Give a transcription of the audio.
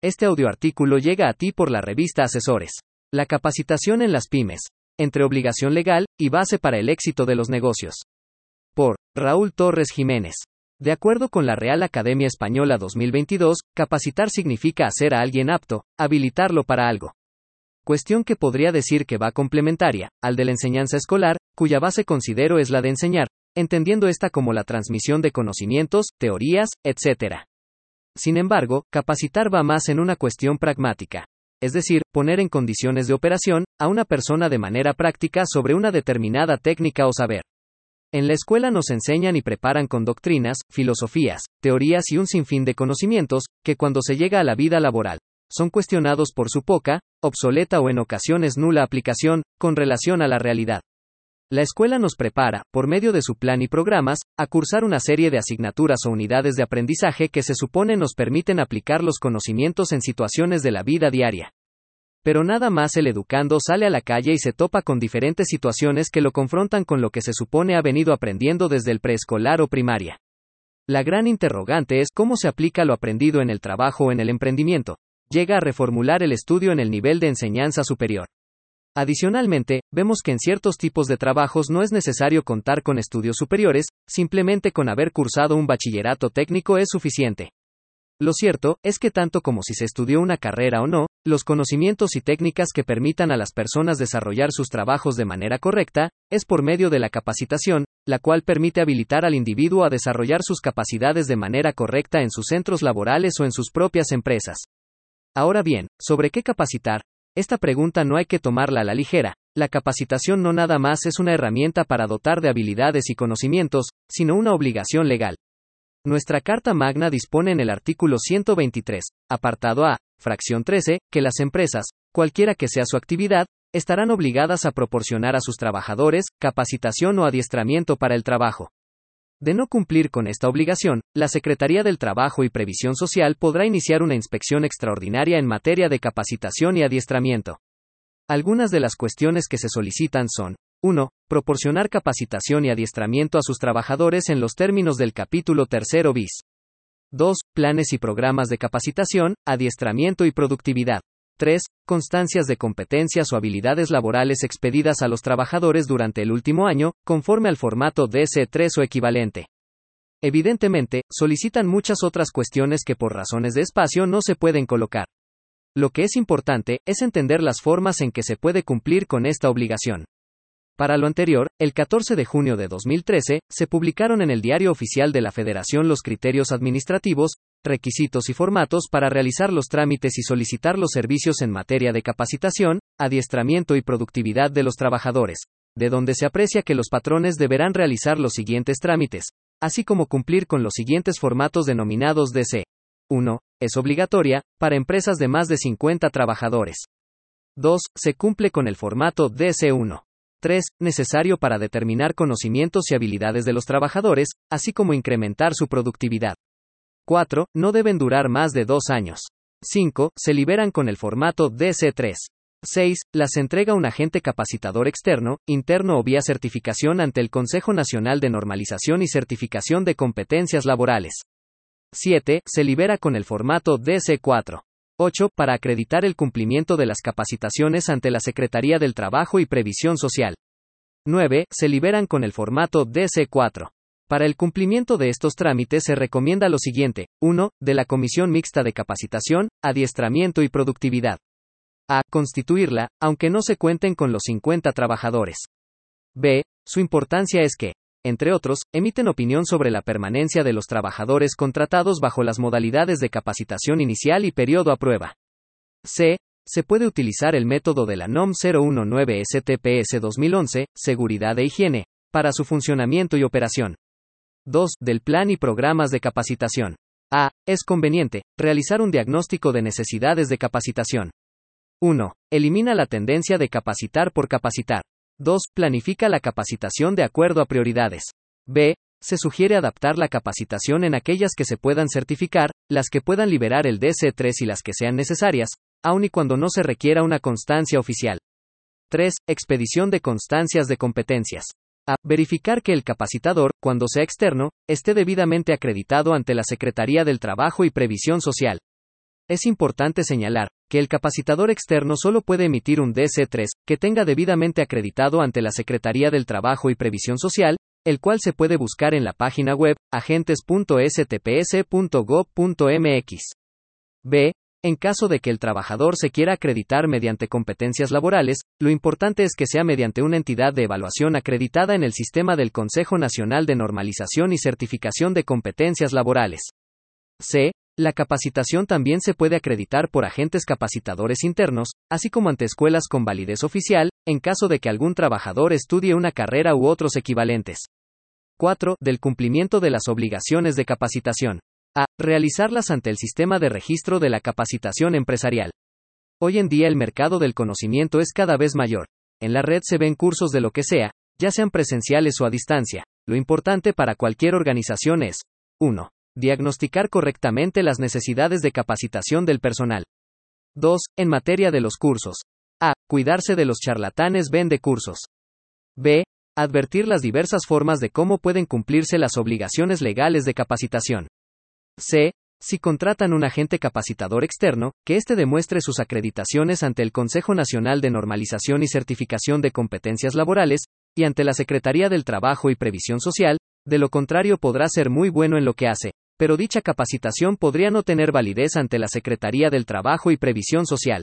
Este audioartículo llega a ti por la revista Asesores. La capacitación en las pymes, entre obligación legal y base para el éxito de los negocios. Por Raúl Torres Jiménez. De acuerdo con la Real Academia Española 2022, capacitar significa hacer a alguien apto, habilitarlo para algo. Cuestión que podría decir que va complementaria, al de la enseñanza escolar, cuya base considero es la de enseñar, entendiendo esta como la transmisión de conocimientos, teorías, etc. Sin embargo, capacitar va más en una cuestión pragmática. Es decir, poner en condiciones de operación a una persona de manera práctica sobre una determinada técnica o saber. En la escuela nos enseñan y preparan con doctrinas, filosofías, teorías y un sinfín de conocimientos, que cuando se llega a la vida laboral, son cuestionados por su poca, obsoleta o en ocasiones nula aplicación, con relación a la realidad. La escuela nos prepara, por medio de su plan y programas, a cursar una serie de asignaturas o unidades de aprendizaje que se supone nos permiten aplicar los conocimientos en situaciones de la vida diaria. Pero nada más el educando sale a la calle y se topa con diferentes situaciones que lo confrontan con lo que se supone ha venido aprendiendo desde el preescolar o primaria. La gran interrogante es cómo se aplica lo aprendido en el trabajo o en el emprendimiento. Llega a reformular el estudio en el nivel de enseñanza superior. Adicionalmente, vemos que en ciertos tipos de trabajos no es necesario contar con estudios superiores, simplemente con haber cursado un bachillerato técnico es suficiente. Lo cierto es que tanto como si se estudió una carrera o no, los conocimientos y técnicas que permitan a las personas desarrollar sus trabajos de manera correcta, es por medio de la capacitación, la cual permite habilitar al individuo a desarrollar sus capacidades de manera correcta en sus centros laborales o en sus propias empresas. Ahora bien, ¿sobre qué capacitar? Esta pregunta no hay que tomarla a la ligera. La capacitación no nada más es una herramienta para dotar de habilidades y conocimientos, sino una obligación legal. Nuestra Carta Magna dispone en el artículo 123, apartado A, fracción 13, que las empresas, cualquiera que sea su actividad, estarán obligadas a proporcionar a sus trabajadores capacitación o adiestramiento para el trabajo. De no cumplir con esta obligación, la Secretaría del Trabajo y Previsión Social podrá iniciar una inspección extraordinaria en materia de capacitación y adiestramiento. Algunas de las cuestiones que se solicitan son 1. Proporcionar capacitación y adiestramiento a sus trabajadores en los términos del capítulo 3 bis. 2. Planes y programas de capacitación, adiestramiento y productividad. 3. Constancias de competencias o habilidades laborales expedidas a los trabajadores durante el último año, conforme al formato DC3 o equivalente. Evidentemente, solicitan muchas otras cuestiones que por razones de espacio no se pueden colocar. Lo que es importante es entender las formas en que se puede cumplir con esta obligación. Para lo anterior, el 14 de junio de 2013, se publicaron en el Diario Oficial de la Federación los criterios administrativos, requisitos y formatos para realizar los trámites y solicitar los servicios en materia de capacitación, adiestramiento y productividad de los trabajadores, de donde se aprecia que los patrones deberán realizar los siguientes trámites, así como cumplir con los siguientes formatos denominados DC. 1. Es obligatoria, para empresas de más de 50 trabajadores. 2. Se cumple con el formato DC1. 3. Necesario para determinar conocimientos y habilidades de los trabajadores, así como incrementar su productividad. 4. No deben durar más de dos años. 5. Se liberan con el formato DC3. 6. Las entrega un agente capacitador externo, interno o vía certificación ante el Consejo Nacional de Normalización y Certificación de Competencias Laborales. 7. Se libera con el formato DC4. 8. Para acreditar el cumplimiento de las capacitaciones ante la Secretaría del Trabajo y Previsión Social. 9. Se liberan con el formato DC4. Para el cumplimiento de estos trámites se recomienda lo siguiente. 1. De la Comisión Mixta de Capacitación, Adiestramiento y Productividad. A. Constituirla, aunque no se cuenten con los 50 trabajadores. B. Su importancia es que, entre otros, emiten opinión sobre la permanencia de los trabajadores contratados bajo las modalidades de capacitación inicial y periodo a prueba. C. Se puede utilizar el método de la NOM 019 STPS 2011, Seguridad e Higiene, para su funcionamiento y operación. 2. Del plan y programas de capacitación. A. Es conveniente realizar un diagnóstico de necesidades de capacitación. 1. Elimina la tendencia de capacitar por capacitar. 2. Planifica la capacitación de acuerdo a prioridades. B. Se sugiere adaptar la capacitación en aquellas que se puedan certificar, las que puedan liberar el DC3 y las que sean necesarias, aun y cuando no se requiera una constancia oficial. 3. Expedición de constancias de competencias. A. Verificar que el capacitador, cuando sea externo, esté debidamente acreditado ante la Secretaría del Trabajo y Previsión Social. Es importante señalar que el capacitador externo solo puede emitir un DC3 que tenga debidamente acreditado ante la Secretaría del Trabajo y Previsión Social, el cual se puede buscar en la página web agentes.stps.gov.mx. B. En caso de que el trabajador se quiera acreditar mediante competencias laborales, lo importante es que sea mediante una entidad de evaluación acreditada en el sistema del Consejo Nacional de Normalización y Certificación de Competencias Laborales. C. La capacitación también se puede acreditar por agentes capacitadores internos, así como ante escuelas con validez oficial, en caso de que algún trabajador estudie una carrera u otros equivalentes. 4. Del cumplimiento de las obligaciones de capacitación. A. Realizarlas ante el sistema de registro de la capacitación empresarial. Hoy en día el mercado del conocimiento es cada vez mayor. En la red se ven cursos de lo que sea, ya sean presenciales o a distancia. Lo importante para cualquier organización es 1. Diagnosticar correctamente las necesidades de capacitación del personal. 2. En materia de los cursos. A. Cuidarse de los charlatanes vende cursos. B. Advertir las diversas formas de cómo pueden cumplirse las obligaciones legales de capacitación. C. Si contratan un agente capacitador externo, que éste demuestre sus acreditaciones ante el Consejo Nacional de Normalización y Certificación de Competencias Laborales, y ante la Secretaría del Trabajo y Previsión Social, de lo contrario podrá ser muy bueno en lo que hace, pero dicha capacitación podría no tener validez ante la Secretaría del Trabajo y Previsión Social.